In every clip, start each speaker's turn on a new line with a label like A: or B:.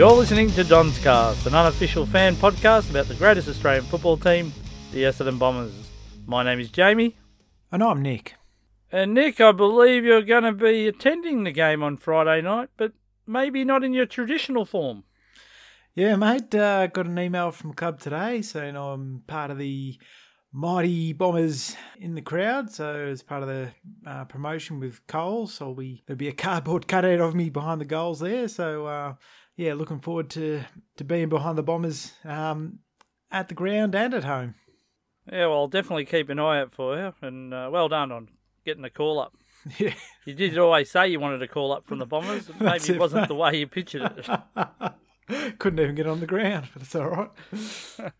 A: You're listening to Don's Cast, an unofficial fan podcast about the greatest Australian football team, the Essendon Bombers. My name is Jamie.
B: And I'm Nick.
A: And Nick, I believe you're going to be attending the game on Friday night, but maybe not in your traditional form.
B: Yeah, mate. Uh, got an email from club today saying I'm part of the mighty Bombers in the crowd. So as part of the uh, promotion with Coles, so we there'll be a cardboard cutout of me behind the goals there. So uh, yeah, looking forward to to being behind the Bombers um, at the ground and at home.
A: Yeah, well, I'll definitely keep an eye out for you, and uh, well done on getting a call up.
B: Yeah,
A: You did always say you wanted a call up from the Bombers. Maybe it
B: it,
A: wasn't
B: mate.
A: the way you pictured it.
B: couldn't even get on the ground, but it's all right.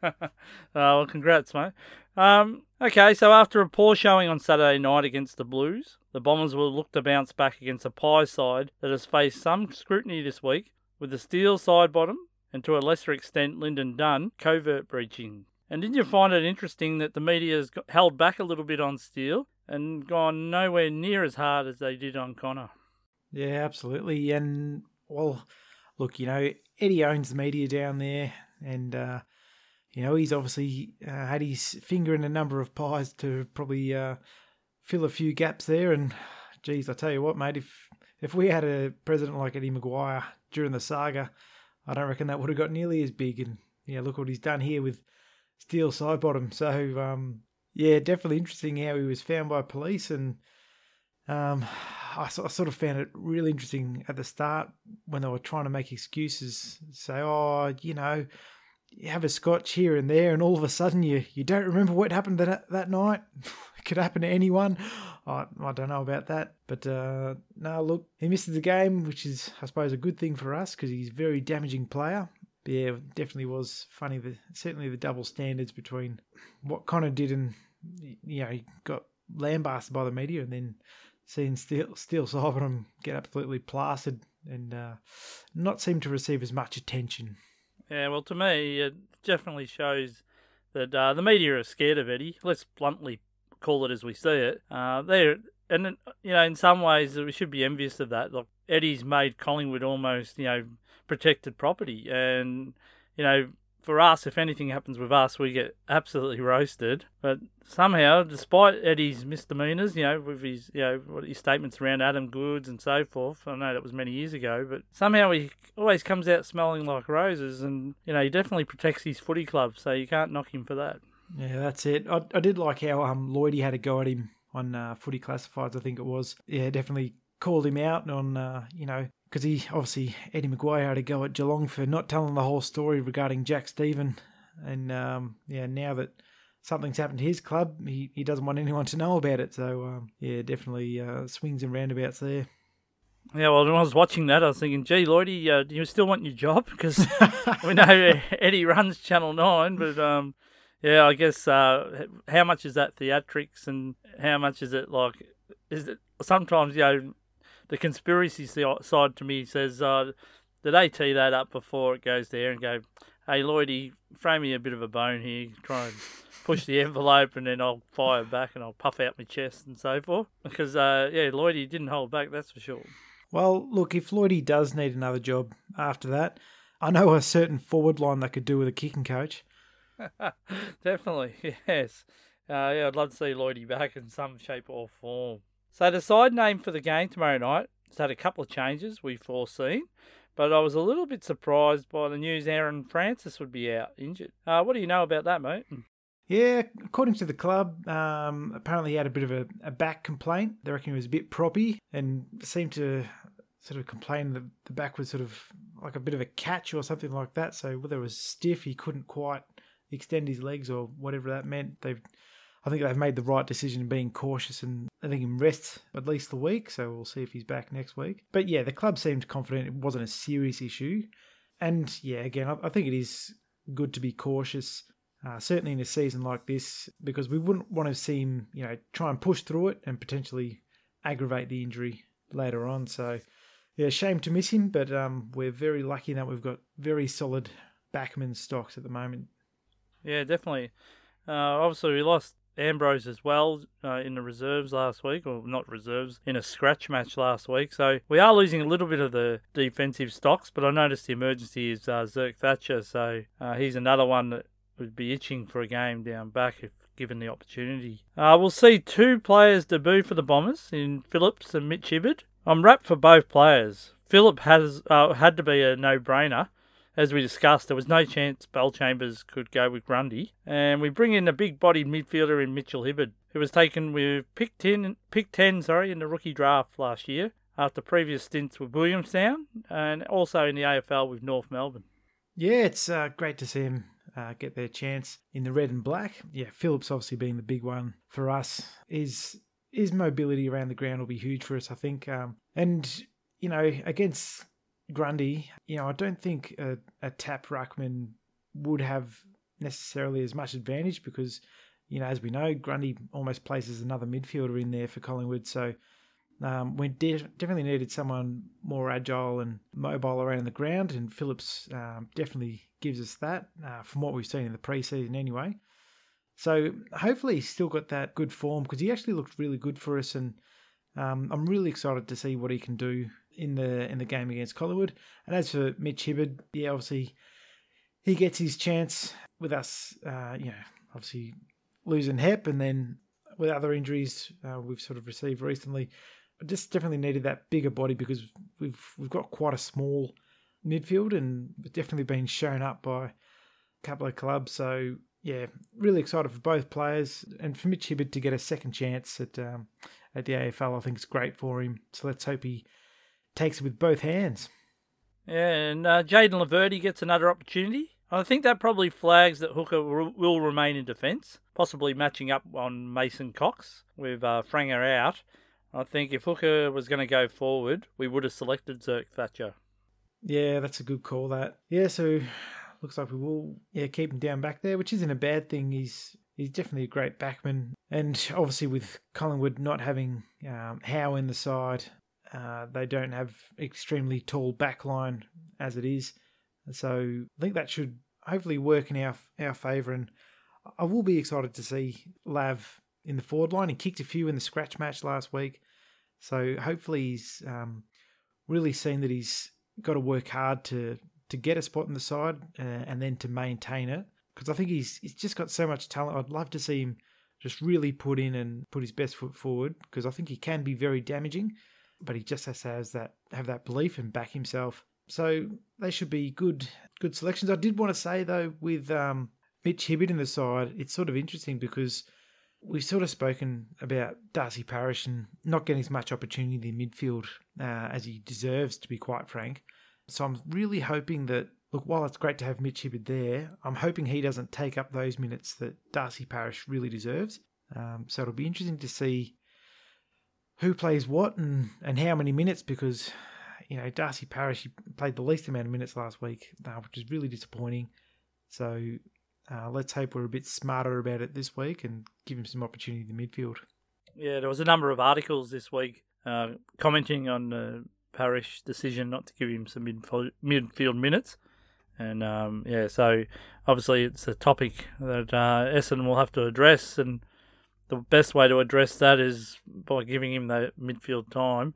A: uh, well, congrats, mate. Um, okay, so after a poor showing on Saturday night against the Blues, the Bombers will look to bounce back against a Pie side that has faced some scrutiny this week, with the Steele Sidebottom and to a lesser extent Lynden Dunn COVID breaching. And didn't you find it interesting that the media has held back a little bit on Steele and gone nowhere near as hard as they did on Connor?
B: Yeah, absolutely. And well, look, you know, Eddie owns the media down there, and uh, you know he's obviously uh, had his finger in a number of pies to probably uh, fill a few gaps there. And geez, I tell you what, mate, if if we had a president like Eddie McGuire during the saga, I don't reckon that would have got nearly as big. And yeah, look what he's done here with Steele Sidebottom. So um, yeah, definitely interesting how he was found by police and. Um, I, I sort of found it really interesting at the start when they were trying to make excuses, say, "Oh, you know, you have a scotch here and there, and all of a sudden you you don't remember what happened that that night. could happen to anyone. I I don't know about that, but uh, no, look, he misses the game, which is I suppose a good thing for us because he's a very damaging player. But yeah, definitely was funny. The certainly the double standards between what Connor did and you know he got lambasted by the media, and then seeing Steele Steele Sidebottom get absolutely plastered and uh, not seem to receive as much attention.
A: Yeah, well, to me, it definitely shows that uh, the media are scared of Eddie. Let's bluntly call it as we see it. Uh, they're, and you know, in some ways, we should be envious of that. Like Eddie's made Collingwood almost, you know, protected property, and you know, for us, if anything happens with us, we get absolutely roasted. But somehow, despite Eddie's misdemeanors, you know, with his, you know, his statements around Adam Goodes and so forth, I know that was many years ago, but somehow he always comes out smelling like roses, and you know, he definitely protects his footy club, so you can't knock him for that.
B: Yeah, that's it. I, I did like how um Lloydie had a go at him on uh, Footy Classifieds. I think it was. Yeah, definitely called him out on uh, you know because he obviously Eddie McGuire had a go at Geelong for not telling the whole story regarding Jack Steven, and um, yeah, now that something's happened to his club, he, he doesn't want anyone to know about it. So um, yeah, definitely uh, swings and roundabouts there.
A: Yeah, well, when I was watching that, I was thinking, gee, Lloydie, uh, do you still want your job? Because we know Eddie runs Channel 9, but um, yeah, I guess uh, how much is that theatrics and how much is it like, is it sometimes, you know, the conspiracy side to me says, uh, did they tee that up before it goes there and go, hey, Lloydie, throw me a bit of a bone here, try and push the envelope and then I'll fire back and I'll puff out my chest and so forth? Because, uh, yeah, Lloydie didn't hold back, that's for sure.
B: Well, look, if Lloydie does need another job after that, I know a certain forward line that could do with a kicking coach.
A: Definitely, yes. Uh, yeah, I'd love to see Lloydie back in some shape or form. So the side name for the game tomorrow night has had a couple of changes we've foreseen, but I was a little bit surprised by the news Aaron Francis would be out injured. Uh, what do you know about that, mate?
B: Yeah, according to the club, um, apparently he had a bit of a, a back complaint. They reckon he was a bit proppy and seemed to sort of complain that the back was sort of like a bit of a catch or something like that. So whether it was stiff, he couldn't quite extend his legs or whatever that meant. They've, I think they've made the right decision in being cautious and letting him rest at least the week. So we'll see if he's back next week. But yeah, the club seemed confident it wasn't a serious issue. And yeah, again, I, I think it is good to be cautious. Uh, certainly in a season like this, because we wouldn't want to see him, you know, try and push through it and potentially aggravate the injury later on. So, yeah, shame to miss him, but um, we're very lucky that we've got very solid backman stocks at the moment.
A: Yeah, definitely. Uh, obviously, we lost Ambrose as well uh, in the reserves last week, or not reserves, in a scratch match last week. So we are losing a little bit of the defensive stocks, but I noticed the emergency is uh, Zerk Thatcher, so uh, he's another one that would be itching for a game down back if given the opportunity. Uh, we'll see two players debut for the Bombers in Phillips and Mitch Hibberd. I'm wrapped for both players. Phillip has uh, had to be a no-brainer. As we discussed, there was no chance Bellchambers could go with Grundy. And we bring in a big-bodied midfielder in Mitchell Hibberd, who was taken with pick 10, pick 10 sorry, in the rookie draft last year after previous stints with Williamstown and also in the AFL with North Melbourne.
B: Yeah, it's uh, great to see him uh, get their chance in the red and black. Yeah, Phillips obviously being the big one for us. His his mobility around the ground will be huge for us, I think. Um, and you know, against Grundy, you know, I don't think a, a tap ruckman would have necessarily as much advantage because, you know, as we know, Grundy almost places another midfielder in there for Collingwood. So um, we de- definitely needed someone more agile and mobile around the ground, and Phillips um, definitely gives us that uh, from what we've seen in the preseason anyway. So hopefully he's still got that good form because he actually looked really good for us, and um, I'm really excited to see what he can do in the in the game against Collingwood. And as for Mitch Hibberd, yeah, obviously he gets his chance with us. Uh, you know, obviously losing Hep, and then with other injuries uh, we've sort of received recently, I just definitely needed that bigger body because we've we've got quite a small midfield and definitely been shown up by a couple of clubs. So yeah, really excited for both players and for Mitch Hibberd to get a second chance at um, at the AFL. I think it's great for him. So let's hope he takes it with both hands.
A: Yeah, and uh, Jayden Laverde gets another opportunity. I think that probably flags that Hooker will remain in defence, possibly matching up on Mason Cox with uh, Franger out. I think if Hooker was going to go forward, we would have selected Zerk Thatcher.
B: Yeah, that's a good call. That yeah. So looks like we will yeah keep him down back there, which isn't a bad thing. He's he's definitely a great backman, and obviously with Collingwood not having um, Howe in the side, uh, they don't have extremely tall backline as it is. So I think that should hopefully work in our our favour, and I will be excited to see Lav in the forward line. He kicked a few in the scratch match last week, so hopefully he's um, really seen that he's got to work hard to to get a spot in the side uh, and then to maintain it. Because I think he's he's just got so much talent. I'd love to see him just really put in and put his best foot forward because I think he can be very damaging, but he just has to have that have that belief and back himself. So they should be good good selections. I did want to say though with um, Mitch Hibberd in the side, it's sort of interesting because we've sort of spoken about Darcy Parish and not getting as much opportunity in midfield uh, as he deserves, to be quite frank. So I'm really hoping that, look, while it's great to have Mitch Hibberd there, I'm hoping he doesn't take up those minutes that Darcy Parish really deserves. Um, so it'll be interesting to see who plays what and, and how many minutes because, you know, Darcy Parish played the least amount of minutes last week, uh, which is really disappointing. So uh, let's hope we're a bit smarter about it this week and give him some opportunity in the midfield.
A: Yeah, there was a number of articles this week uh, commenting on the Parish decision not to give him some midfield, minutes. And um, yeah, so obviously it's a topic that uh, will have to address, and the best way to address that is by giving him the midfield time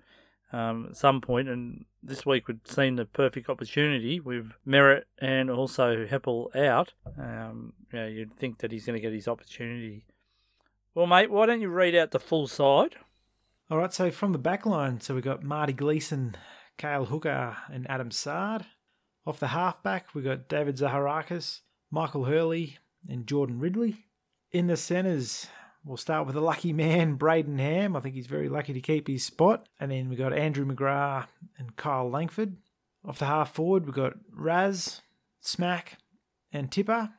A: um, at some point, and this week would seem the perfect opportunity with Merritt and also Heppel out. Um, you know, you'd think that he's going to get his opportunity. Well, mate, why don't you read out the full side?
B: All right, so from the back line, so we've got Marty Gleeson, Cale Hooker, and Adam Saad. Off the halfback, we've got David Zaharakis, Michael Hurley, and Jordan Ridley. In the centres, We'll start with the lucky man, Brayden Ham. I think he's very lucky to keep his spot. And then we've got Andrew McGrath and Kyle Langford. Off the half forward, we've got Raz, Smack, and Tipper.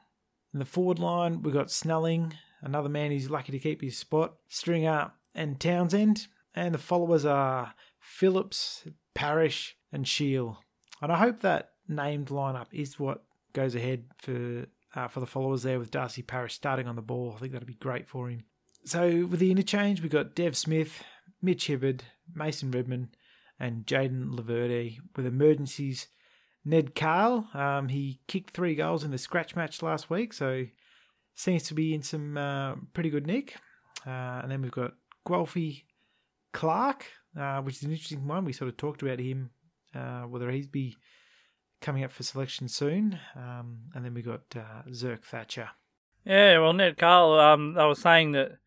B: In the forward line, we've got Snelling, another man who's lucky to keep his spot, Stringer, and Townsend. And the followers are Phillips, Parish, and Shiel. And I hope that named lineup is what goes ahead for uh, for the followers there with Darcy Parish starting on the ball. I think that'd be great for him. So with the interchange, we've got Dev Smith, Mitch Hibberd, Mason Redman, and Jayden Laverde. With emergencies, Ned Cahill. Um, he kicked three goals in the scratch match last week, so seems to be in some uh, pretty good nick. Uh, and then we've got Guelphy Clark, uh, which is an interesting one. We sort of talked about him, uh, whether he'd be coming up for selection soon. Um, and then we got uh, Zerk Thatcher.
A: Yeah, well, Ned Cahill, um, I was saying that,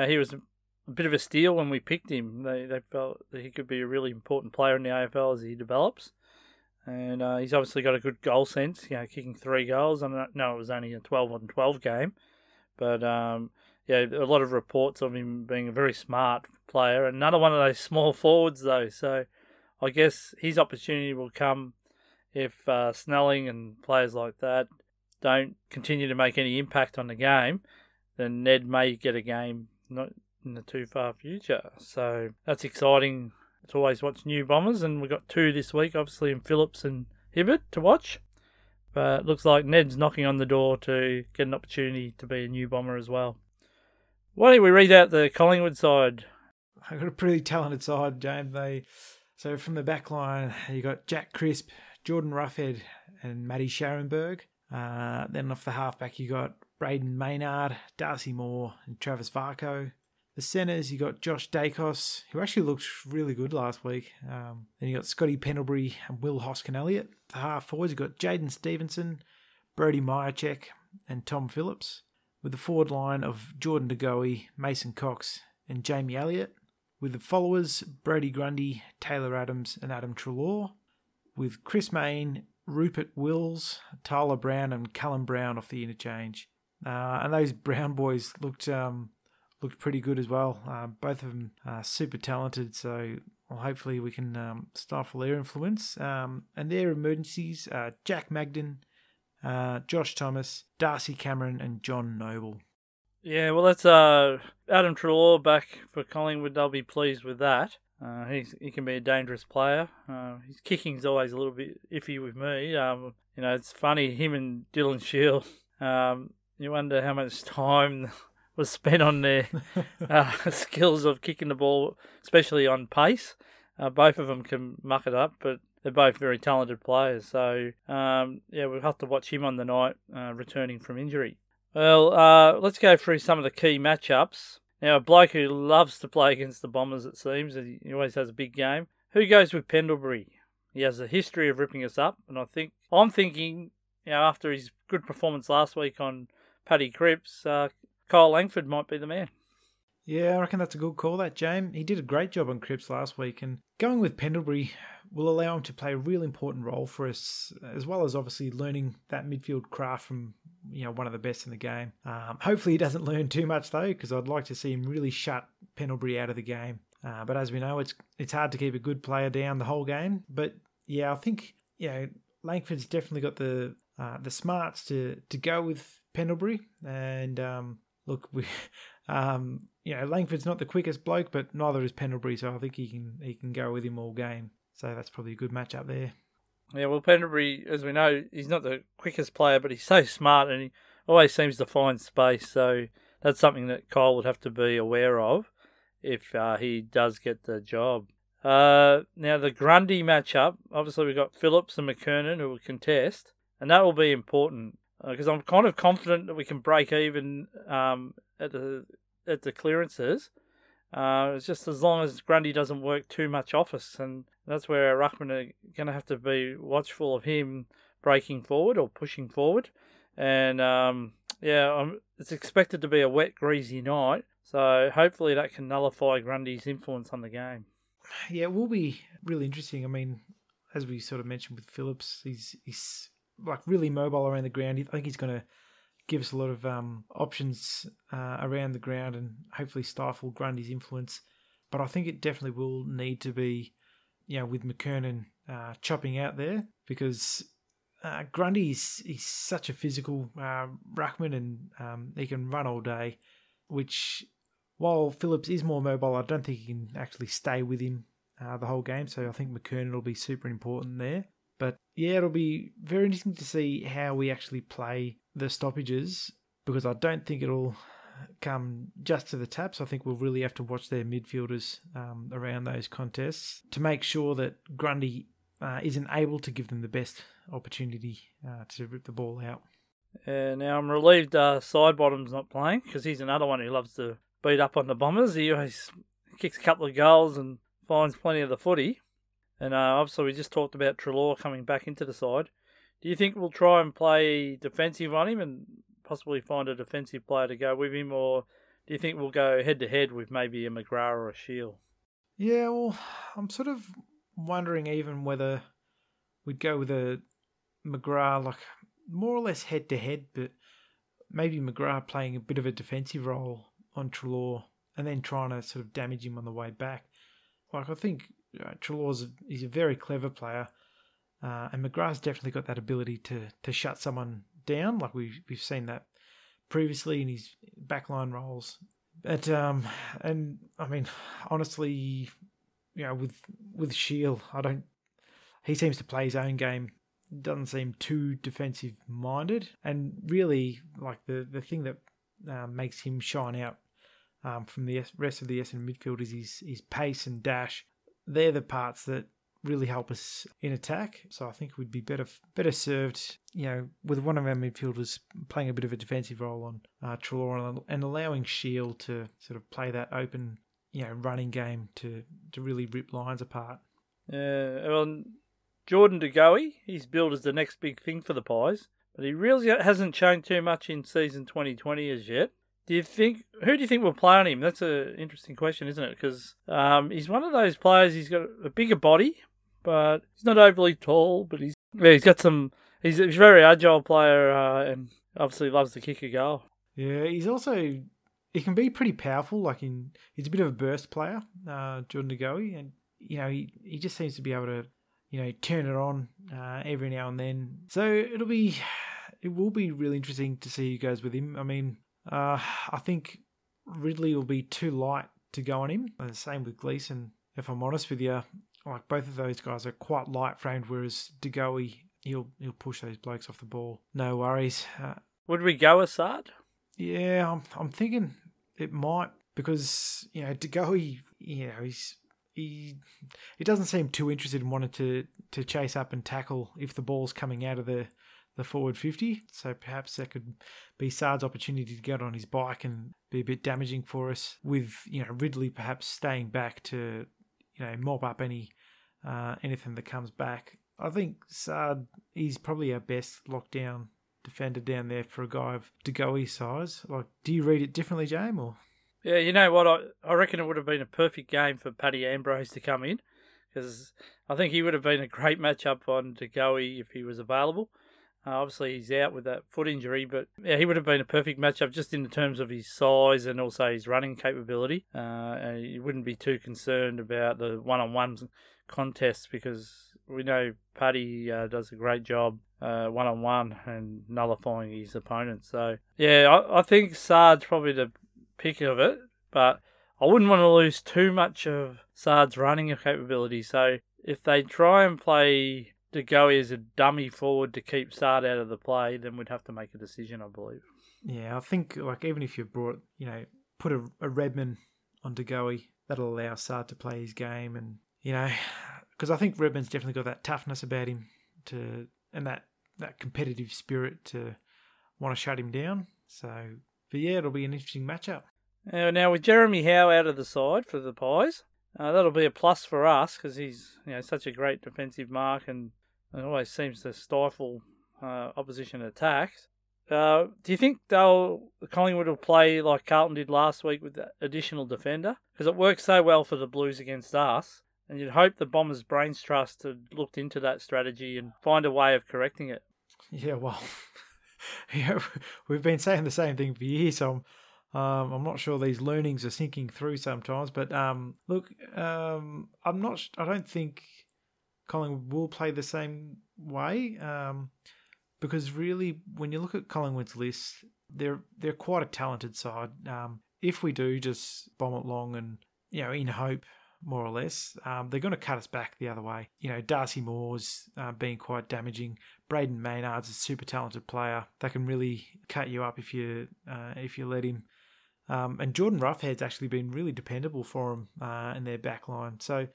A: know, he was a bit of a steal when we picked him. They they felt that he could be a really important player in the AFL as he develops, and uh, he's obviously got a good goal sense. You know, kicking three goals. I don't know it was only a twelve on twelve game, but um, yeah, a lot of reports of him being a very smart player. Another one of those small forwards though, so I guess his opportunity will come if uh, Snelling and players like that don't continue to make any impact on the game, then Ned may get a game not in the too far future. So that's exciting to always watch new bombers, and we've got two this week, obviously in Phillips and Hibberd to watch. But it looks like Ned's knocking on the door to get an opportunity to be a new bomber as well. Why don't we read out the Collingwood side?
B: I've got a pretty talented side, James. They so from the back line, you got Jack Crisp, Jordan Roughead, and Matty Scharenberg. Uh, then off the halfback, you got Brayden Maynard, Darcy Moore, and Travis Varcoe. The centres, you got Josh Daicos, who actually looked really good last week. Um, then you got Scotty Pendlebury and Will Hoskin Elliott. The half forwards, you got Jaidyn Stephenson, Brody Mihocek, and Tom Phillips. With the forward line of Jordan De Mason Cox, and Jamie Elliott. With the followers, Brodie Grundy, Taylor Adams, and Adam Treloar. With Chris Mayne, Rupert Wills, Tyler Brown, and Callum Brown off the interchange. Uh, and those Brown boys looked um, looked pretty good as well. Uh, both of them are super talented, so well, hopefully we can um, stifle their influence. Um, and their emergencies are Jack Madgen, uh, Josh Thomas, Darcy Cameron, and John Noble.
A: Yeah, well, that's uh, Adam Treloar back for Collingwood. They'll be pleased with that. Uh, he can be a dangerous player. Uh, his kicking's always a little bit iffy with me. Um, you know, it's funny, him and Dylan Shiel. Um, you wonder how much time was spent on their uh, skills of kicking the ball, especially on pace. Uh, both of them can muck it up, but they're both very talented players. So, um, yeah, we'll have to watch him on the night uh, returning from injury. Well, uh, let's go through some of the key matchups. Now, a bloke who loves to play against the Bombers, it seems, and he always has a big game. Who goes with Pendlebury? He has a history of ripping us up, and I think I'm thinking, you know, after his good performance last week on Paddy Cripps, uh, Kyle Langford might be the man.
B: Yeah, I reckon that's a good call, that, James. He did a great job on Cripps last week, and going with Pendlebury will allow him to play a real important role for us, as well as obviously learning that midfield craft from you know one of the best in the game. Um, hopefully, he doesn't learn too much though, because I'd like to see him really shut Pendlebury out of the game. Uh, but as we know, it's it's hard to keep a good player down the whole game. But yeah, I think you know Langford's definitely got the uh, the smarts to to go with Pendlebury, and um, look, we, um, you know, Langford's not the quickest bloke, but neither is Pendlebury, so I think he can he can go with him all game. So that's probably a good matchup there.
A: Yeah, well, Pendlebury, as we know, he's not the quickest player, but he's so smart and he always seems to find space. So that's something that Kyle would have to be aware of if uh, he does get the job. Uh, now, the Grundy matchup, obviously, we've got Phillips and McKernan who will contest, and that will be important because uh, I'm kind of confident that we can break even um, at the at the clearances. Uh, it's just as long as Grundy doesn't work too much off us, and that's where our ruckmen are going to have to be watchful of him breaking forward or pushing forward. And um, yeah, um, it's expected to be a wet, greasy night, so hopefully that can nullify Grundy's influence on the game.
B: Yeah, it will be really interesting. I mean, as we sort of mentioned with Phillips, he's he's like really mobile around the ground. I think he's going to give us a lot of um, options uh, around the ground and hopefully stifle Grundy's influence. But I think it definitely will need to be, you know, with McKernan uh, chopping out there because uh, Grundy is he's such a physical uh, ruckman and um, he can run all day. Which, while Phillips is more mobile, I don't think he can actually stay with him uh, the whole game. So I think McKernan will be super important there. But yeah, it'll be very interesting to see how we actually play the stoppages because I don't think it'll come just to the taps. I think we'll really have to watch their midfielders um, around those contests to make sure that Grundy uh, isn't able to give them the best opportunity uh, to rip the ball out.
A: Uh, now I'm relieved uh, Sidebottom's not playing because he's another one who loves to beat up on the Bombers. He always kicks a couple of goals and finds plenty of the footy. And uh, obviously, we just talked about Treloar coming back into the side. Do you think we'll try and play defensive on him and possibly find a defensive player to go with him, or do you think we'll go head to head with maybe a McGrath or a Shiel?
B: Yeah, well, I'm sort of wondering even whether we'd go with a McGrath, like more or less head to head, but maybe McGrath playing a bit of a defensive role on Treloar and then trying to sort of damage him on the way back. Like I think know, Treloar's he's a very clever player, uh, and McGrath's definitely got that ability to to shut someone down. Like we we've seen that previously in his backline roles. But um, and I mean, honestly, you know, with with Shiel, I don't. He seems to play his own game. Doesn't seem too defensive minded, and really, like the the thing that uh, makes him shine out um, from the rest of the Essendon midfield is his his pace and dash. They're the parts that really help us in attack. So I think we'd be better better served, you know, with one of our midfielders playing a bit of a defensive role on uh, Treloar and allowing Shiel to sort of play that open, you know, running game to to really rip lines apart.
A: Yeah, well, Jordan De Goey, he's billed as the next big thing for the Pies, but he really hasn't shown too much in season 2020 as yet. Do you think who do you think will play on him? That's an interesting question, isn't it? Because um, he's one of those players. He's got a bigger body, but he's not overly tall. But he's yeah, he's got some. He's, a very agile player, uh, and obviously loves to kick a goal.
B: Yeah, he's also he can be pretty powerful. Like in, he's a bit of a burst player, uh, Jordan Goey, and you know he he just seems to be able to you know turn it on uh, every now and then. So it'll be it will be really interesting to see who goes with him. I mean, uh, I think Ridley will be too light to go on him. The same with Gleeson. If I'm honest with you, like both of those guys are quite light framed, whereas De Goey he'll he'll push those blokes off the ball. No worries. Uh,
A: Would we go Assad?
B: Yeah, I'm I'm thinking it might because you know De Goey, you know he's he he doesn't seem too interested in wanting to to chase up and tackle if the ball's coming out of the the forward 50. So perhaps that could be Saad's opportunity to get on his bike and be a bit damaging for us with, you know, Ridley perhaps staying back to you know, mop up any uh, anything that comes back. I think Saad is probably our best lockdown defender down there for a guy of De size. Like, do you read it differently, James? Or
A: yeah, you know what? I I reckon it would have been a perfect game for Paddy Ambrose to come in because I think he would have been a great matchup on De Goey if he was available. Uh, obviously, he's out with that foot injury, but yeah, he would have been a perfect matchup just in terms of his size and also his running capability. Uh, you wouldn't be too concerned about the one-on-one contests because we know Paddy uh, does a great job one on one and nullifying his opponents. So yeah, I, I think Saad's probably the pick of it, but I wouldn't want to lose too much of Saad's running capability. So if they try and play De Goey as a dummy forward to keep Saad out of the play, then we'd have to make a decision, I believe.
B: Yeah, I think like even if you brought, you know, put a, a Redman on De Goey, that'll allow Saad to play his game, and you know, because I think Redman's definitely got that toughness about him to and that that competitive spirit to want to shut him down. So, but yeah, it'll be an interesting matchup.
A: Uh, now with Jeremy Howe out of the side for the Pies, uh, that'll be a plus for us because he's you know such a great defensive mark and it always seems to stifle uh, opposition attacks. Uh, do you think they'll Collingwood will play like Carlton did last week with the additional defender? Because it worked so well for the Blues against us, and you'd hope the Bombers' brains trust had looked into that strategy and find a way of correcting it.
B: Yeah, well, yeah, we've been saying the same thing for years, so I'm, um, I'm not sure these learnings are sinking through sometimes. But um, look, um, I'm not. I don't think Collingwood will play the same way. Um, because really, when you look at Collingwood's list, they're they're quite a talented side. Um, if we do just bomb it long and you know in hope, more or less, um, they're going to cut us back the other way. You know, Darcy Moore's uh, being quite damaging. Brayden Maynard's a super talented player that can really cut you up if you uh, if you let him. Um, and Jordan Roughead's actually been really dependable for them uh, in their back line. So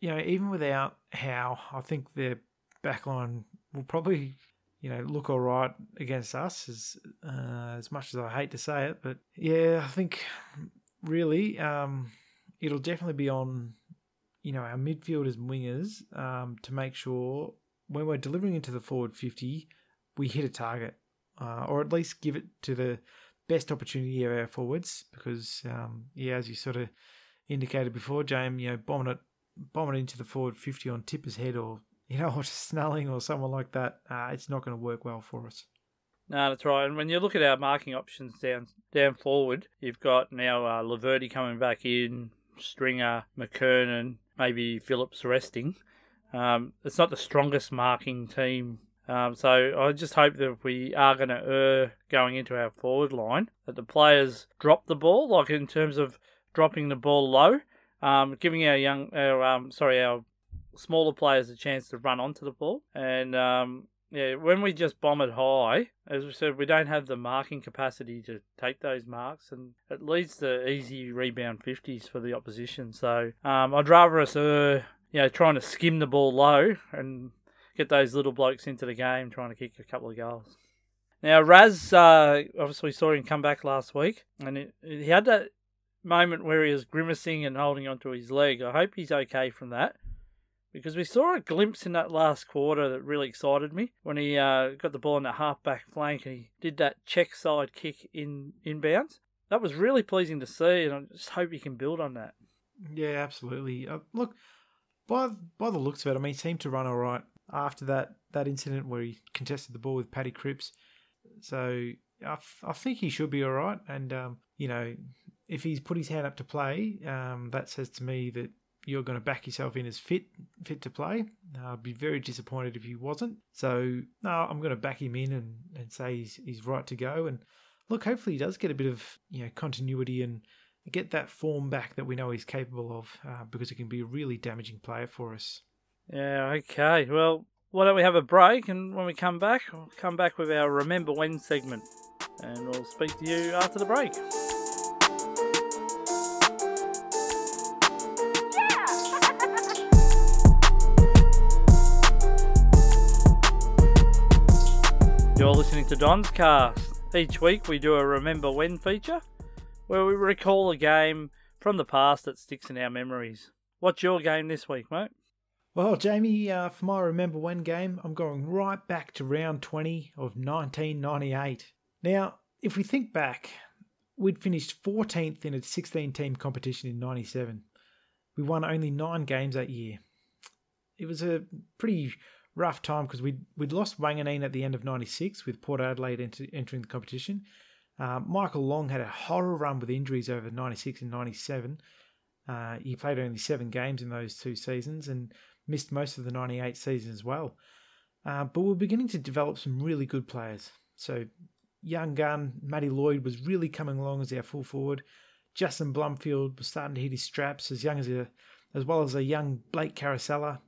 B: you know, even without Howe, I think their backline will probably you know, look all right against us. As uh, as much as I hate to say it, but yeah, I think really um, it'll definitely be on you know our midfielders and wingers um, to make sure when we're delivering into the forward fifty, we hit a target, uh, or at least give it to the best opportunity of our forwards. Because um, yeah, as you sort of indicated before, James, you know, bombing it bombing it into the forward fifty on Tipper's head or you know, or Snelling or someone like that, uh, it's not going to work well for us.
A: No, that's right. And when you look at our marking options down down forward, you've got now uh, Laverde coming back in, Stringer, McKernan, maybe Phillips resting. Um, it's not the strongest marking team. Um, so I just hope that if we are going to err going into our forward line, that the players drop the ball, like in terms of dropping the ball low, um, giving our young, our um, sorry, our smaller players a chance to run onto the ball. And um, yeah, when we just bomb it high, as we said, we don't have the marking capacity to take those marks, and it leads to easy rebound 50s for the opposition. So um, I'd rather us, uh, you know, trying to skim the ball low and get those little blokes into the game, trying to kick a couple of goals. Now, Raz, uh, obviously saw him come back last week, and it, he had that moment where he was grimacing and holding onto his leg. I hope he's okay from that because we saw a glimpse in that last quarter that really excited me when he uh, got the ball in the half back flank and he did that check side kick in inbounds. That was really pleasing to see, and I just hope he can build on that.
B: Yeah, absolutely. Uh, look, by by the looks of it, I mean, he seemed to run all right after that that incident where he contested the ball with Paddy Cripps. So I, I think he should be all right, and um, you know, if he's put his hand up to play, um, that says to me that you're going to back yourself in as fit fit to play. I'd be very disappointed if he wasn't. So no, I'm going to back him in and, and say he's he's right to go. And look, hopefully he does get a bit of you know continuity and get that form back that we know he's capable of uh, because he can be a really damaging player for us.
A: Yeah. Okay. Well, why don't we have a break and when we come back, we'll come back with our remember when segment, and we'll speak to you after the break. Listening to Don's Cast. Each week we do a Remember When feature where we recall a game from the past that sticks in our memories. What's your game this week, mate?
B: Well, Jamie, uh, for my Remember When game, I'm going right back to round 20 of 1998. Now, if we think back, we'd finished 14th in a 16 team competition in 97. We won only nine games that year. It was a pretty rough time because we'd, we'd lost Wanganeen at the end of 96 with Port Adelaide enter, entering the competition. Uh, Michael Long had a horror run with injuries over 96 and 97. Uh, he played only seven games in those two seasons and missed most of the 98 season as well. Uh, but we're beginning to develop some really good players. So, young gun Matty Lloyd was really coming along as our full forward. Justin Blumfield was starting to hit his straps as young as a, as well as a young Blake Caracella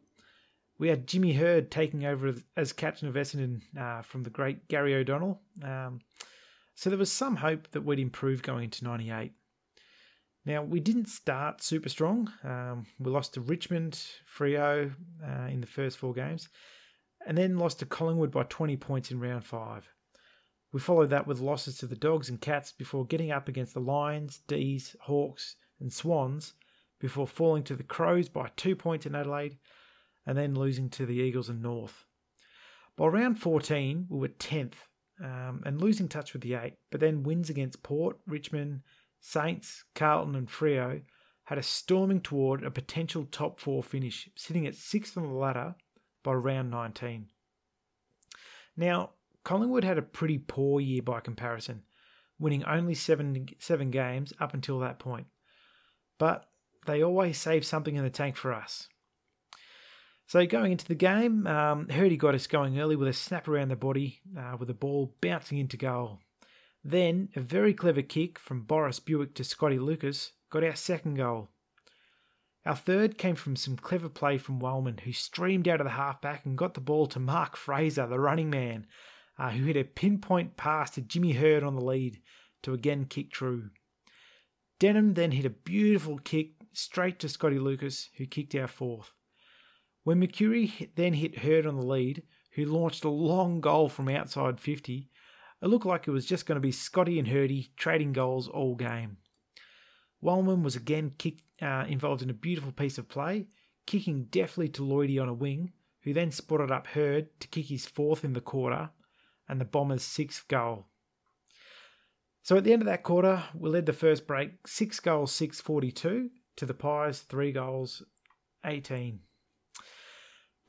B: we had Jimmy Hird taking over as captain of Essendon uh, from the great Gary O'Donnell. Um, so there was some hope that we'd improve going into 98. Now, we didn't start super strong. Um, we lost to Richmond, Freo uh, in the first four games, and then lost to Collingwood by 20 points in round five. We followed that with losses to the Dogs and Cats before getting up against the Lions, D's, Hawks, and Swans before falling to the Crows by two points in Adelaide and then losing to the Eagles and North. By round 14, we were 10th um, and losing touch with the eight, but then wins against Port, Richmond, Saints, Carlton, and Freo had a storming toward a potential top four finish, sitting at sixth on the ladder by round 19. Now, Collingwood had a pretty poor year by comparison, winning only seven, seven games up until that point. But they always save something in the tank for us. So going into the game, um, Hirdy got us going early with a snap around the body uh, with the ball bouncing into goal. Then a very clever kick from Boris Bewick to Scotty Lucas got our second goal. Our third came from some clever play from Wellman, who streamed out of the halfback and got the ball to Mark Fraser, the running man, uh, who hit a pinpoint pass to Jimmy Hird on the lead to again kick true. Denham then hit a beautiful kick straight to Scotty Lucas, who kicked our fourth. When Mercuri then hit Hird on the lead, who launched a long goal from outside 50. It looked like it was just going to be Scotty and Hirdy trading goals all game. Wellman was again kicked, uh, involved in a beautiful piece of play, kicking deftly to Lloydie on a wing, who then spotted up Hird to kick his fourth in the quarter and the Bombers' sixth goal. So at the end of that quarter, we led the first break six goals, six forty-two to the Pies, three goals, 18.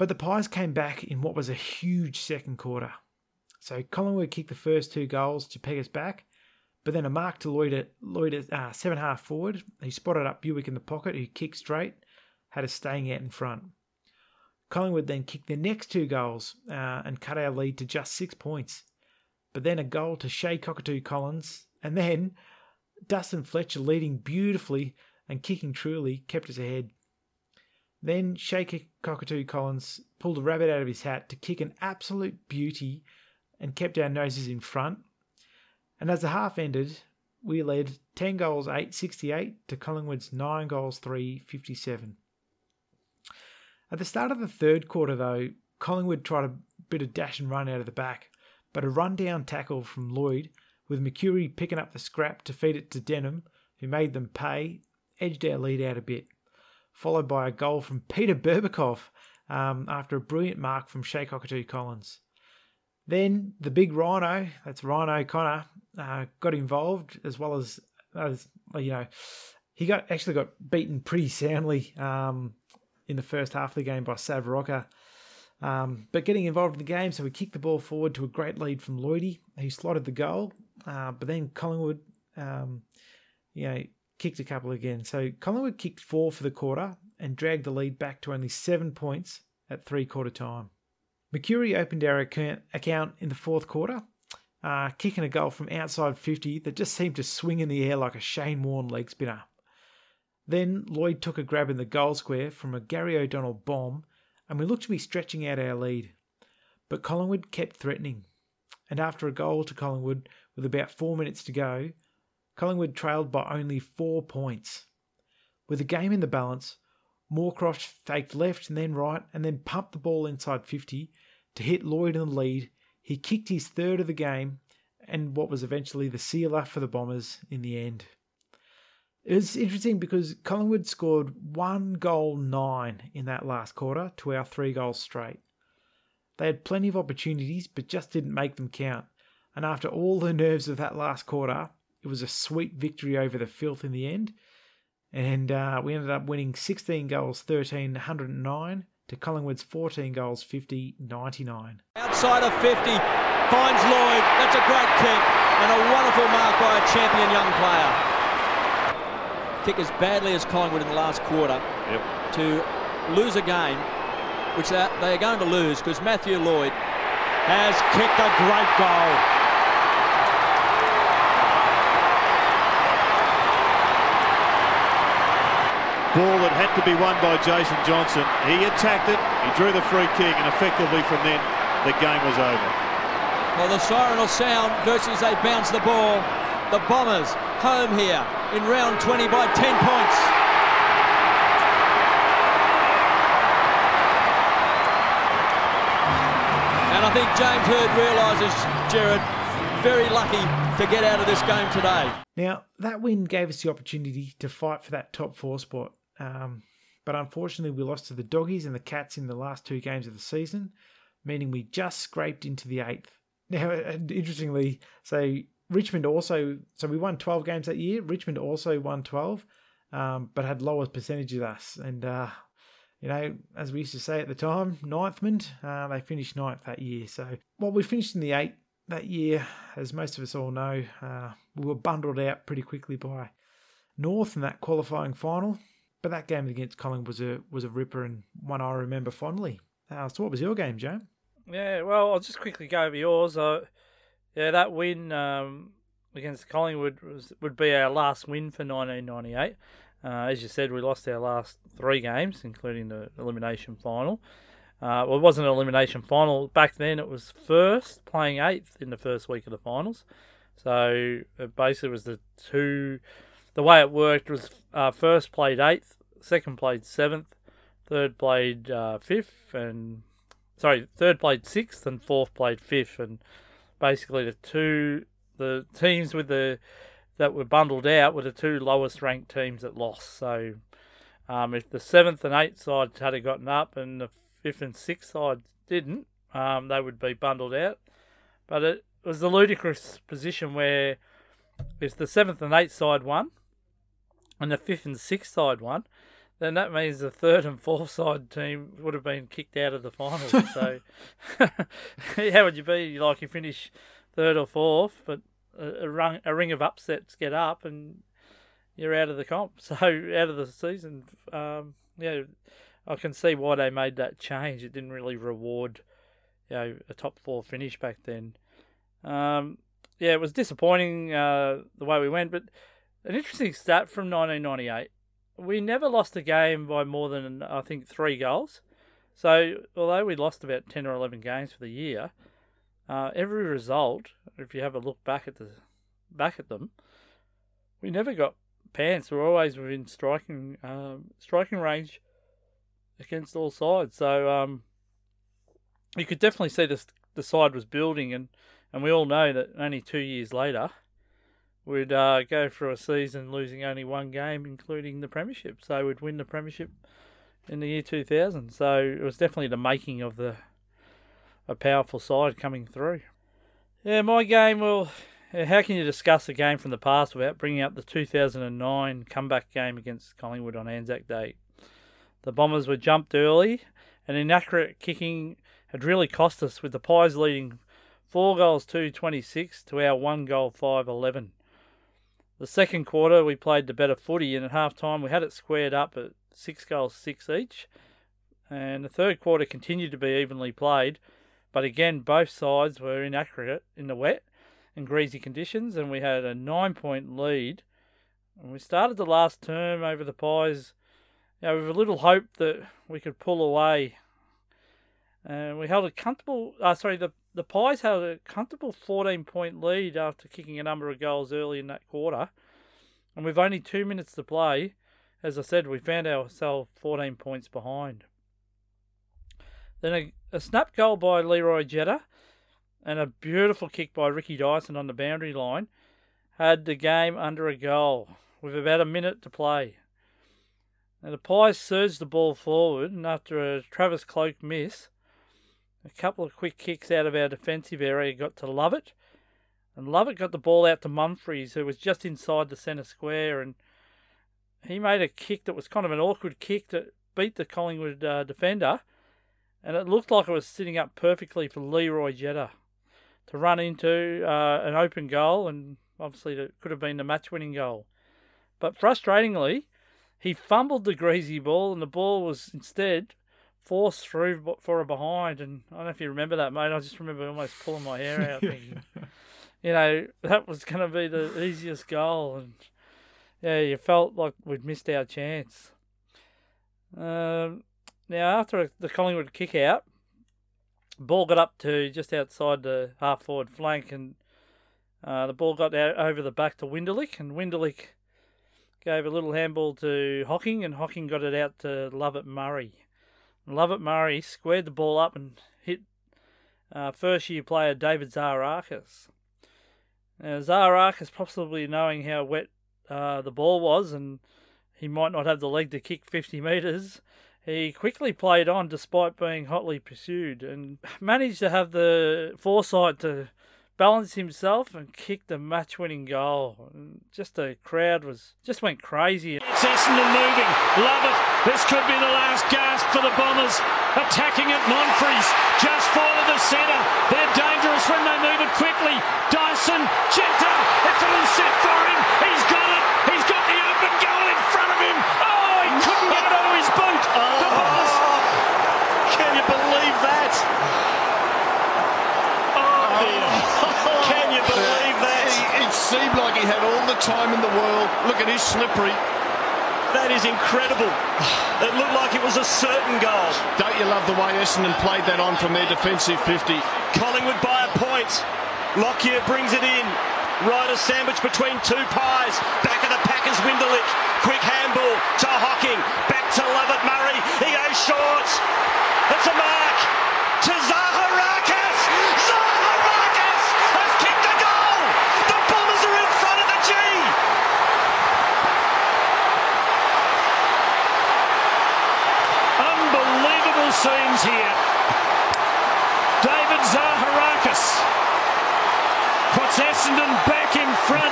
B: But the Pies came back in what was a huge second quarter. So Collingwood kicked the first two goals to peg us back, but then a mark to Lloyd at, Lloyd at uh, seven half forward. He spotted up Bewick in the pocket, who kicked straight, had us staying out in front. Collingwood then kicked their next two goals uh, and cut our lead to just six points. But then a goal to Che Cockatoo Collins, and then Dustin Fletcher leading beautifully and kicking truly kept us ahead. Then Che Cockatoo Collins pulled a rabbit out of his hat to kick an absolute beauty and kept our noses in front. And as the half ended, we led 10 goals 868 to Collingwood's 9 goals 357. At the start of the third quarter, though, Collingwood tried a bit of dash and run out of the back, but a rundown tackle from Lloyd, with Mercuri picking up the scrap to feed it to Denham, who made them pay, edged our lead out a bit, followed by a goal from Peter Berbakov um, after a brilliant mark from Che Cockatoo Collins. Then the big Rhino, that's Rhino Connor, uh, got involved as well as, as you know, he got actually got beaten pretty soundly um, in the first half of the game by Sav Rocca. Um, but getting involved in the game, so we kicked the ball forward to a great lead from Lloydie, who slotted the goal. Uh, but then Collingwood, um, you know, kicked a couple again. So Collingwood kicked four for the quarter and dragged the lead back to only seven points at three quarter time. Mercuri opened our account in the fourth quarter, uh, kicking a goal from outside 50 that just seemed to swing in the air like a Shane Warne leg spinner. Then Lloyd took a grab in the goal square from a Gary O'Donnell bomb, and we looked to be stretching out our lead. But Collingwood kept threatening, and after a goal to Collingwood with about four minutes to go, Collingwood trailed by only four points. With the game in the balance, Moorcroft faked left and then right and then pumped the ball inside 50 to hit Lloyd in the lead. He kicked his third of the game and what was eventually the sealer for the Bombers in the end. It was interesting because Collingwood scored one goal nine in that last quarter to our three goals straight. They had plenty of opportunities, but just didn't make them count. And after all the nerves of that last quarter, it was a sweet victory over the filth in the end. And uh, we ended up winning 16 goals, 13, 109 to Collingwood's 14 goals, 50, 99.
C: Outside of 50, finds Lloyd. That's a great kick and a wonderful mark by a champion young player kick as badly as Collingwood in the last quarter
D: yep.
C: to lose a game, which they are going to lose because Matthew Lloyd has kicked a great goal.
D: Ball that had to be won by Jason Johnson. He attacked it, he drew the free kick, and effectively from then the game was over.
C: Well, the siren will sound versus they bounce the ball. The Bombers home here in round 20 by 10 points. And I think James Hird realises, Jared, very lucky to get out of this game today.
B: Now, that win gave us the opportunity to fight for that top four spot. Um, but unfortunately, we lost to the Doggies and the Cats in the last two games of the season, meaning we just scraped into the eighth. Now, interestingly, so Richmond also, so we won 12 games that year. Richmond also won 12, um, but had lower percentage of us. And, uh, you know, as we used to say at the time, ninthman, uh, they finished ninth that year. So, well, we finished in the eighth that year, as most of us all know. Uh, we were bundled out pretty quickly by North in that qualifying final. But that game against Collingwood was a was a ripper and one I remember fondly. Uh, so, what was your game, Joe?
A: Yeah, well, I'll just quickly go over yours. Uh, yeah, that win um, against Collingwood was, would be our last win for 1998. Uh, as you said, we lost our last three games, including the elimination final. Uh, well, it wasn't an elimination final back then. It was first playing eighth in the first week of the finals. So it basically was the two. The way it worked was uh, first played eighth, second played seventh, third played uh, fifth, and sorry, third played sixth and fourth played fifth, and basically the two the teams with the that were bundled out were the two lowest ranked teams that lost. So um, if the seventh and eighth sides had gotten up and the fifth and sixth side didn't, um, they would be bundled out. But it was a ludicrous position where if the seventh and eighth side won and the fifth and sixth side won, then that means the third and fourth side team would have been kicked out of the final. so how would you be? Like you finish third or fourth, but a, a, rung, a ring of upsets get up and you're out of the comp, so out of the season. Um, yeah, I can see why they made that change. It didn't really reward, you know, a top four finish back then. Um, yeah, it was disappointing uh, the way we went, but an interesting stat from 1998. We never lost a game by more than I think three goals. So although we lost about ten or eleven games for the year, uh, every result, if you have a look back at the back at them, we never got pants. We're always within striking um, striking range against all sides. So um, you could definitely see this the side was building, and, and we all know that only two years later we'd uh, go through a season losing only one game, including the premiership. So we'd win the premiership in the year 2000. So it was definitely the making of the a powerful side coming through. Yeah, my game. Well, how can you discuss a game from the past without bringing up the 2009 comeback game against Collingwood on Anzac Day? The Bombers were jumped early, and inaccurate kicking had really cost us, with the Pies leading four goals 2 26 to our one goal 5 11. The second quarter, we played the better footy, and at half time, we had it squared up at six goals six each. And the third quarter continued to be evenly played, but again, both sides were inaccurate in the wet and greasy conditions, and we had a nine point lead. And we started the last term over the Pies you know, with a little hope that we could pull away. And we held a comfortable, uh, sorry, the, the Pies had a comfortable 14 point lead after kicking a number of goals early in that quarter. And with only two minutes to play, as I said, we found ourselves 14 points behind. Then a, a snap goal by Leroy Jetta and a beautiful kick by Ricky Dyson on the boundary line had the game under a goal with about a minute to play. Now the Pies surged the ball forward, and after a Travis Cloke miss, a couple of quick kicks out of our defensive area got to Lovett, and Lovett got the ball out to Monfries, who was just inside the centre square, and he made a kick that was kind of an awkward kick that beat the Collingwood uh, defender, and it looked like it was sitting up perfectly for Leroy Jetta to run into uh, an open goal, and obviously it could have been the match-winning goal. But frustratingly, he fumbled the greasy ball, and the ball was instead forced through for a behind. And I don't know if you remember that, mate. I just remember almost pulling my hair out, thinking, you know, that was going to be the easiest goal, and yeah, you felt like we'd missed our chance. Um, now, after the Collingwood kick out, ball got up to just outside the half forward flank, and uh, the ball got out over the back to Winderlich, and Winderlich gave a little handball to Hocking, and Hocking got it out to Lovett Murray. Lovett Murray squared the ball up and hit uh, first year player David Zaharakis. Now, Zaharakis, possibly knowing how wet uh, the ball was and he might not have the leg to kick 50 metres, he quickly played on despite being hotly pursued and managed to have the foresight to balance himself and kick the match-winning goal. And just the crowd was just went crazy.
E: It's Essendon moving. Love it. This could be the last gasp for the Bombers. Attacking at Monfries. Just forward the centre. They're dangerous when they move it quickly. Dyson, Jetta. It's a set for him. He's got it. He's got the open goal in front of him. Oh, he couldn't get it onto his boot. The oh, Bombers.
D: Can you believe that?
E: Oh, oh dear. Can you believe that?
F: It, it seemed like he had all the time in the world. Look at his slippery.
E: That is incredible. It looked like it was a certain goal.
F: Don't you love the way Essendon played that on from their defensive 50?
E: Collingwood by a point. Lockyer brings it in. Ryder sandwich between two pies. Back of the Packers, Winderlich. Quick handball to Hocking. Back to Lovett Murray. He goes short. It's a mark to scenes here. David Zaharakis puts Essendon back in front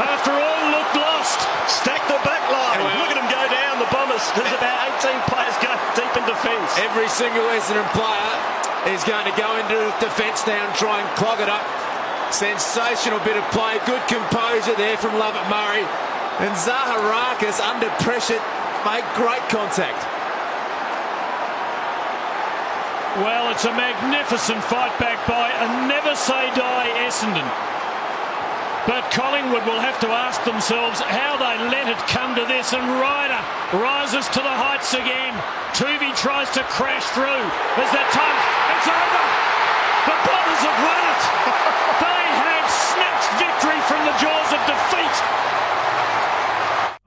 E: after all looked lost.
G: Stack the back line. Look at them go down. The Bombers. There's about 18 players going deep in defence.
H: Every single Essendon player is going to go into defence now and try and clog it up. Sensational bit of play. Good composure there from Lovett Murray. And Zaharakis under pressure made great contact.
E: Well, it's a magnificent fight back by a never say die Essendon. But Collingwood will have to ask themselves how they let it come to this. And Ryder rises to the heights again. Toovey tries to crash through. There's that time. It's over. The Bombers have won it. they have snatched victory from the jaws of defeat.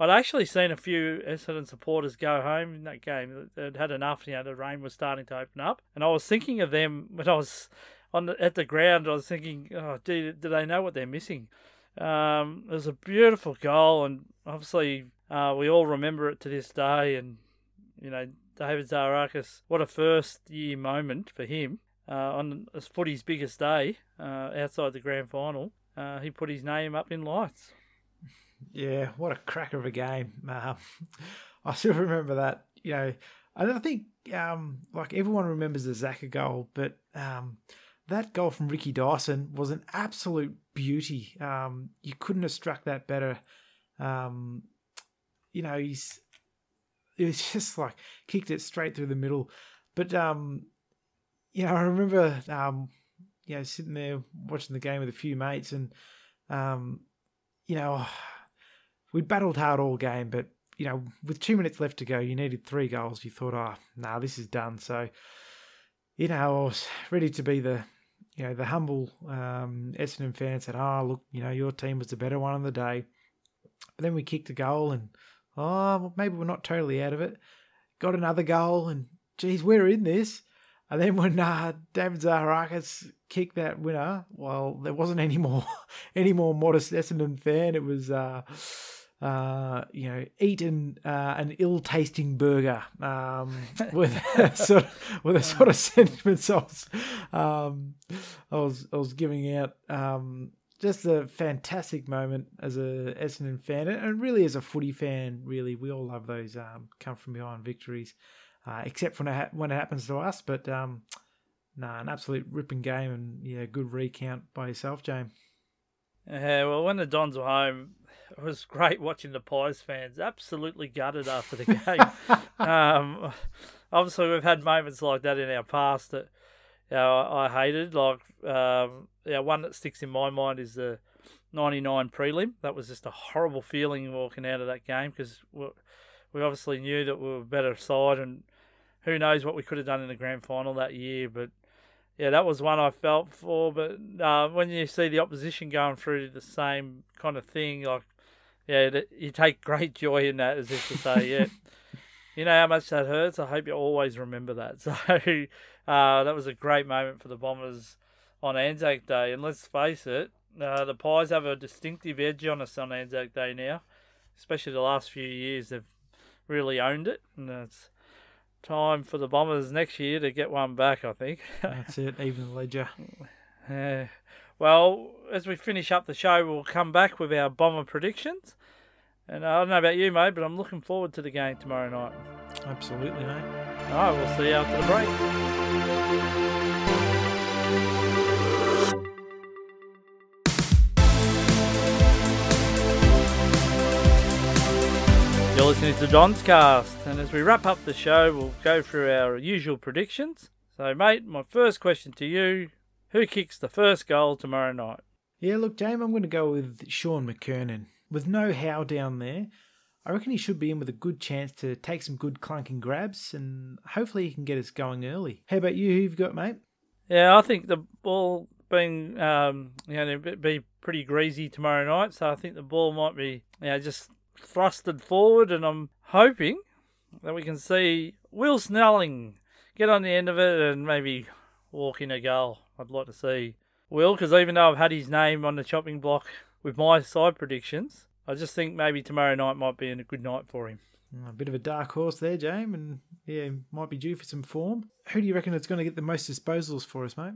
A: I'd actually seen a few Essendon supporters go home in that game. They'd had enough. You know, the rain was starting to open up, and I was thinking of them when I was on the, at the ground. I was thinking, oh, do, do they know what they're missing? Um, it was a beautiful goal, and obviously uh, we all remember it to this day. And you know, David Zaharakis, what a first year moment for him uh, on footy's biggest day uh, outside the grand final. Uh, he put his name up in lights.
B: Yeah, what a cracker of a game. Um, I still remember that. You know, I don't think um, like everyone remembers the Zaka goal, but um, that goal from Ricky Dyson was an absolute beauty. Um, you couldn't have struck that better. Um, you know, he's it was just like kicked it straight through the middle. But um, you know, I remember um, you know, sitting there watching the game with a few mates and um, you know, we battled hard all game, but you know, with two minutes left to go, you needed three goals. You thought, oh, nah, this is done. So, you know, I was ready to be the, you know, the humble um, Essendon fan said, oh, look, you know, your team was the better one on the day. But then we kicked a goal and, oh, well, maybe we're not totally out of it. Got another goal and, geez, we're in this. And then when uh, David Zaharakis kicked that winner, well, there wasn't any more, any more modest Essendon fan. It was, uh, uh, you know, eaten uh, an ill-tasting burger um, with a sort of, with a sort of sentiments I was, um, I was I was giving out. Um, just a fantastic moment as a Essendon fan, and really as a footy fan. Really, we all love those um, come from behind victories, uh, except when it ha- when it happens to us. But um, nah, an absolute ripping game, and yeah, good recount by yourself, James.
A: Yeah, well, when the Dons were home, it was great watching the Pies fans absolutely gutted after the game. um, obviously, we've had moments like that in our past that you know, I, I hated. Like, um, yeah, one that sticks in my mind is the 99 prelim. That was just a horrible feeling walking out of that game because we, we obviously knew that we were a better side and who knows what we could have done in the grand final that year. But yeah, that was one I felt for. But uh, when you see the opposition going through the same kind of thing, like yeah, you take great joy in that, as if to say, yeah, you know how much that hurts. I hope you always remember that. So uh, that was a great moment for the Bombers on Anzac Day. And let's face it, uh, the Pies have a distinctive edge on us on Anzac Day now, especially the last few years. They've really owned it, and it's time for the Bombers next year to get one back. I think
B: that's it. Even the ledger.
A: Yeah. Well, as we finish up the show, we'll come back with our Bomber predictions. And uh, I don't know about you, mate, but I'm looking forward to the game tomorrow night.
B: Absolutely, mate.
A: All right, we'll see you after the break. You're listening to Don's Cast, and as we wrap up the show, we'll go through our usual predictions. So, mate, my first question to you who kicks the first goal tomorrow night?
B: Yeah, look, James, I'm going to go with Shaun McKernan. With no how down there, I reckon he should be in with a good chance to take some good clunking grabs, and hopefully he can get us going early. How about you? Who you've got, mate?
A: Yeah, I think the ball being um, you know be pretty greasy tomorrow night, so I think the ball might be you know just thrusted forward, and I'm hoping that we can see Will Snelling get on the end of it and maybe walk in a goal. I'd like to see Will, because even though I've had his name on the chopping block with my side predictions, I just think maybe tomorrow night might be a good night for him.
B: Mm, a bit of a dark horse there, James, and yeah, might be due for some form. Who do you reckon is going to get the most disposals for us, mate?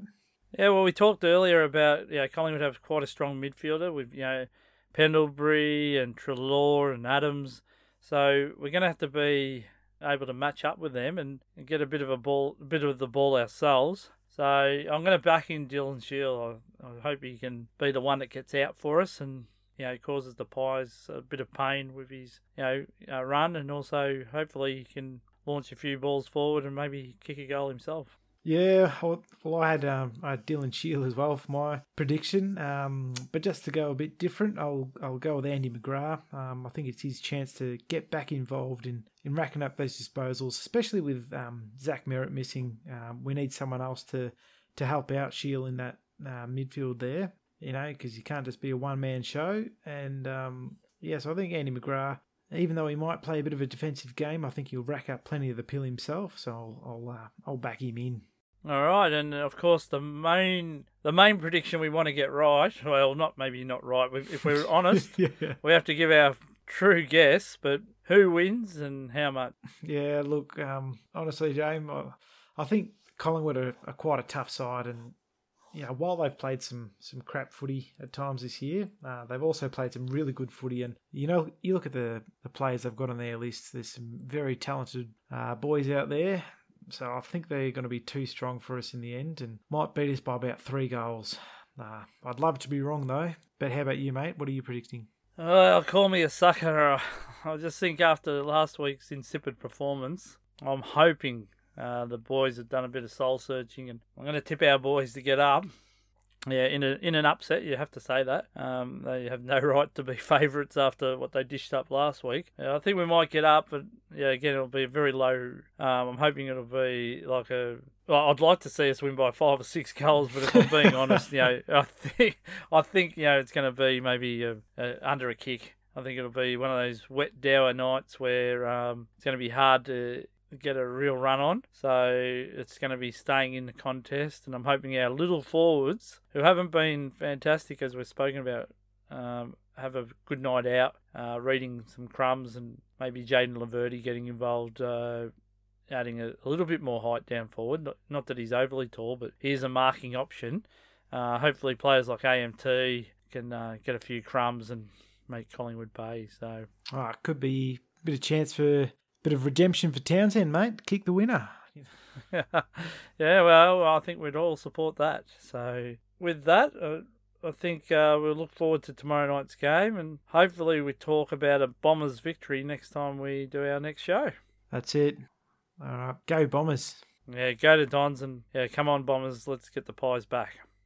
A: Yeah, well, we talked earlier about yeah, Collingwood have quite a strong midfielder with you know Pendlebury and Treloar and Adams, so we're going to have to be able to match up with them and, and get a bit of a ball, a bit of the ball ourselves. So I'm going to back in Dylan Shiel. I, I hope he can be the one that gets out for us and you know causes the Pies a bit of pain with his you know uh, run, and also hopefully he can launch a few balls forward and maybe kick a goal himself.
B: Yeah, well, I had, um, I had Dylan Shiel as well for my prediction. Um, but just to go a bit different, I'll I'll go with Andy McGrath. Um, I think it's his chance to get back involved in, in racking up those disposals, especially with um, Zach Merrett missing. Um, we need someone else to to help out Shiel in that uh, midfield there. You know, because you can't just be a one man show. And um, yeah, so I think Andy McGrath even though he might play a bit of a defensive game, I think he'll rack up plenty of the pill himself. So I'll I'll, uh, I'll back him in.
A: All right, and of course the main the main prediction we want to get right. Well, not maybe not right. If we're honest,
B: yeah.
A: we have to give our true guess. But who wins and how much?
B: Yeah, look, um, honestly, James, I, I think Collingwood are, are, quite a tough side, and you know while they've played some some crap footy at times this year, uh, they've also played some really good footy. And you know, you look at the the players they've got on their list. There's some very talented uh, boys out there. So I think they're going to be too strong for us in the end and might beat us by about three goals. Uh, I'd love to be wrong though. But how about you, mate? What are you predicting?
A: Well, call me a sucker. I just think after last week's insipid performance, I'm hoping uh, the boys have done a bit of soul searching, and I'm going to tip our boys to get up. Yeah, in a in an upset, you have to say that. Um, they have no right to be favourites after what they dished up last week. Yeah, I think we might get up, but yeah, again, it'll be a very low. Um, I'm hoping it'll be like a. Well, I'd like to see us win by five or six goals, but if I'm being honest, you know, I think I think you know it's going to be maybe a, a, under a kick. I think it'll be one of those wet dour nights where um, it's going to be hard to get a real run on. So it's going to be staying in the contest, and I'm hoping our little forwards, who haven't been fantastic as we've spoken about, um, have a good night out, uh, reading some crumbs, and maybe Jayden Laverde getting involved. Uh, adding a, a, little bit more height down forward. Not, not that he's overly tall, but he's a marking option. Uh, hopefully, players like AMT can uh, get a few crumbs and make Collingwood pay. So,
B: oh, it could be a bit of chance for Bit of redemption for Townsend, mate. Kick the winner.
A: yeah, well, I think we'd all support that. So, with that, uh, I think uh, we'll look forward to tomorrow night's game and hopefully we talk about a Bombers victory next time we do our next show.
B: That's it. All right, go Bombers.
A: Yeah, go to Dons and yeah, come on Bombers. Let's get the pies back.